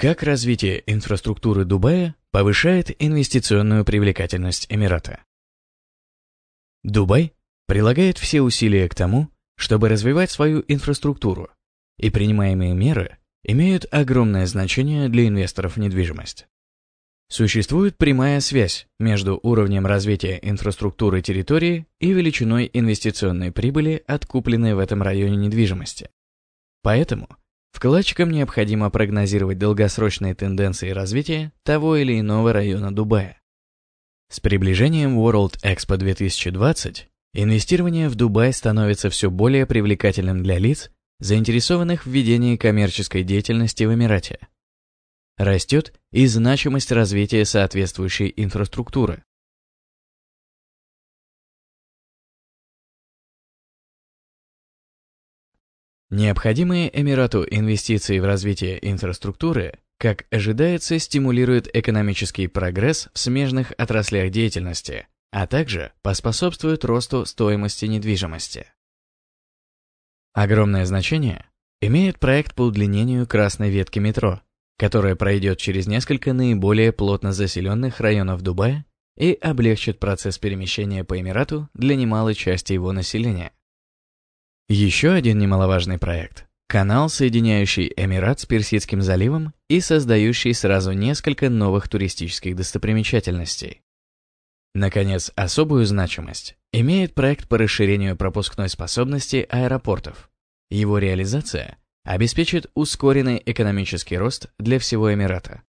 Как развитие инфраструктуры Дубая повышает инвестиционную привлекательность Эмирата? Дубай прилагает все усилия к тому, чтобы развивать свою инфраструктуру, и принимаемые меры имеют огромное значение для инвесторов в недвижимость. Существует прямая связь между уровнем развития инфраструктуры территории и величиной инвестиционной прибыли от купленной в этом районе недвижимости. Поэтому Вкладчикам необходимо прогнозировать долгосрочные тенденции развития того или иного района Дубая. С приближением World Expo 2020 инвестирование в Дубай становится все более привлекательным для лиц, заинтересованных в ведении коммерческой деятельности в Эмирате. Растет и значимость развития соответствующей инфраструктуры. Необходимые Эмирату инвестиции в развитие инфраструктуры, как ожидается, стимулируют экономический прогресс в смежных отраслях деятельности, а также поспособствуют росту стоимости недвижимости. Огромное значение имеет проект по удлинению красной ветки метро, которая пройдет через несколько наиболее плотно заселенных районов Дубая и облегчит процесс перемещения по Эмирату для немалой части его населения. Еще один немаловажный проект – канал, соединяющий Эмират с Персидским заливом и создающий сразу несколько новых туристических достопримечательностей. Наконец, особую значимость имеет проект по расширению пропускной способности аэропортов. Его реализация обеспечит ускоренный экономический рост для всего Эмирата.